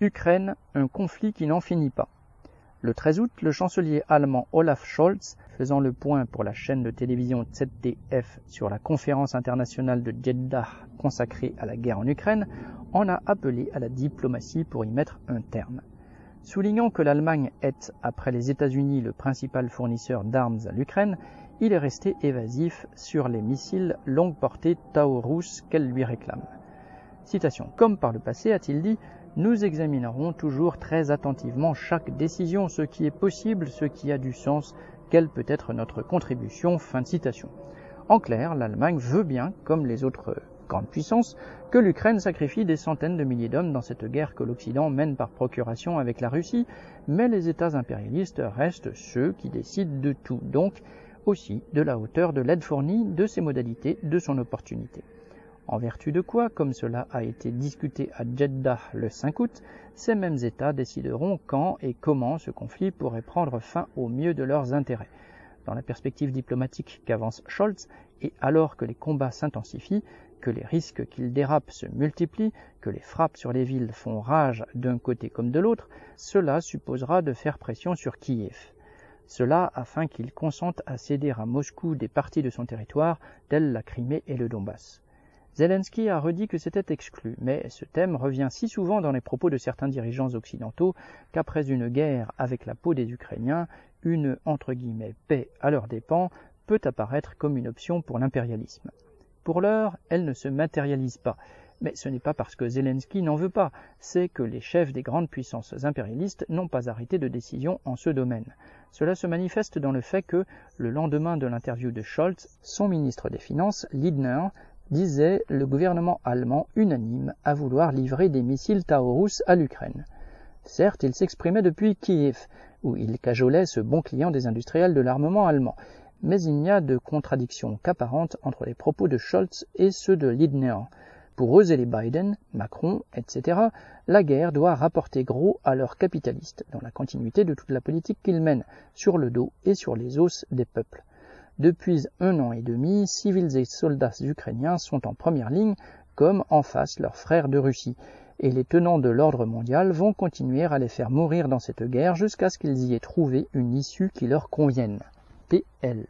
Ukraine, un conflit qui n'en finit pas. Le 13 août, le chancelier allemand Olaf Scholz, faisant le point pour la chaîne de télévision ZDF sur la conférence internationale de Jeddah consacrée à la guerre en Ukraine, en a appelé à la diplomatie pour y mettre un terme. Soulignant que l'Allemagne est, après les États-Unis, le principal fournisseur d'armes à l'Ukraine, il est resté évasif sur les missiles longue portée Taurus qu'elle lui réclame. Citation. Comme par le passé, a-t-il dit, nous examinerons toujours très attentivement chaque décision, ce qui est possible, ce qui a du sens, quelle peut être notre contribution. Fin de citation. En clair, l'Allemagne veut bien, comme les autres grande puissance, que l'Ukraine sacrifie des centaines de milliers d'hommes dans cette guerre que l'Occident mène par procuration avec la Russie, mais les États impérialistes restent ceux qui décident de tout, donc aussi de la hauteur de l'aide fournie, de ses modalités, de son opportunité. En vertu de quoi, comme cela a été discuté à Jeddah le 5 août, ces mêmes États décideront quand et comment ce conflit pourrait prendre fin au mieux de leurs intérêts. Dans la perspective diplomatique qu'avance Scholz, et alors que les combats s'intensifient, que les risques qu'ils dérapent se multiplient, que les frappes sur les villes font rage d'un côté comme de l'autre, cela supposera de faire pression sur Kiev. Cela afin qu'il consente à céder à Moscou des parties de son territoire, telles la Crimée et le Donbass. Zelensky a redit que c'était exclu, mais ce thème revient si souvent dans les propos de certains dirigeants occidentaux qu'après une guerre avec la peau des Ukrainiens, une entre paix à leurs dépens peut apparaître comme une option pour l'impérialisme. Pour l'heure, elle ne se matérialise pas. Mais ce n'est pas parce que Zelensky n'en veut pas, c'est que les chefs des grandes puissances impérialistes n'ont pas arrêté de décision en ce domaine. Cela se manifeste dans le fait que, le lendemain de l'interview de Scholz, son ministre des Finances, Lidner, disait le gouvernement allemand unanime à vouloir livrer des missiles Taurus à l'Ukraine. Certes, il s'exprimait depuis Kiev, où il cajolait ce bon client des industriels de l'armement allemand, mais il n'y a de contradiction qu'apparente entre les propos de Scholz et ceux de Lidner. Pour eux et les Biden, Macron, etc., la guerre doit rapporter gros à leurs capitalistes, dans la continuité de toute la politique qu'ils mènent, sur le dos et sur les os des peuples. Depuis un an et demi, civils et soldats ukrainiens sont en première ligne, comme en face leurs frères de Russie, et les tenants de l'ordre mondial vont continuer à les faire mourir dans cette guerre jusqu'à ce qu'ils y aient trouvé une issue qui leur convienne. PL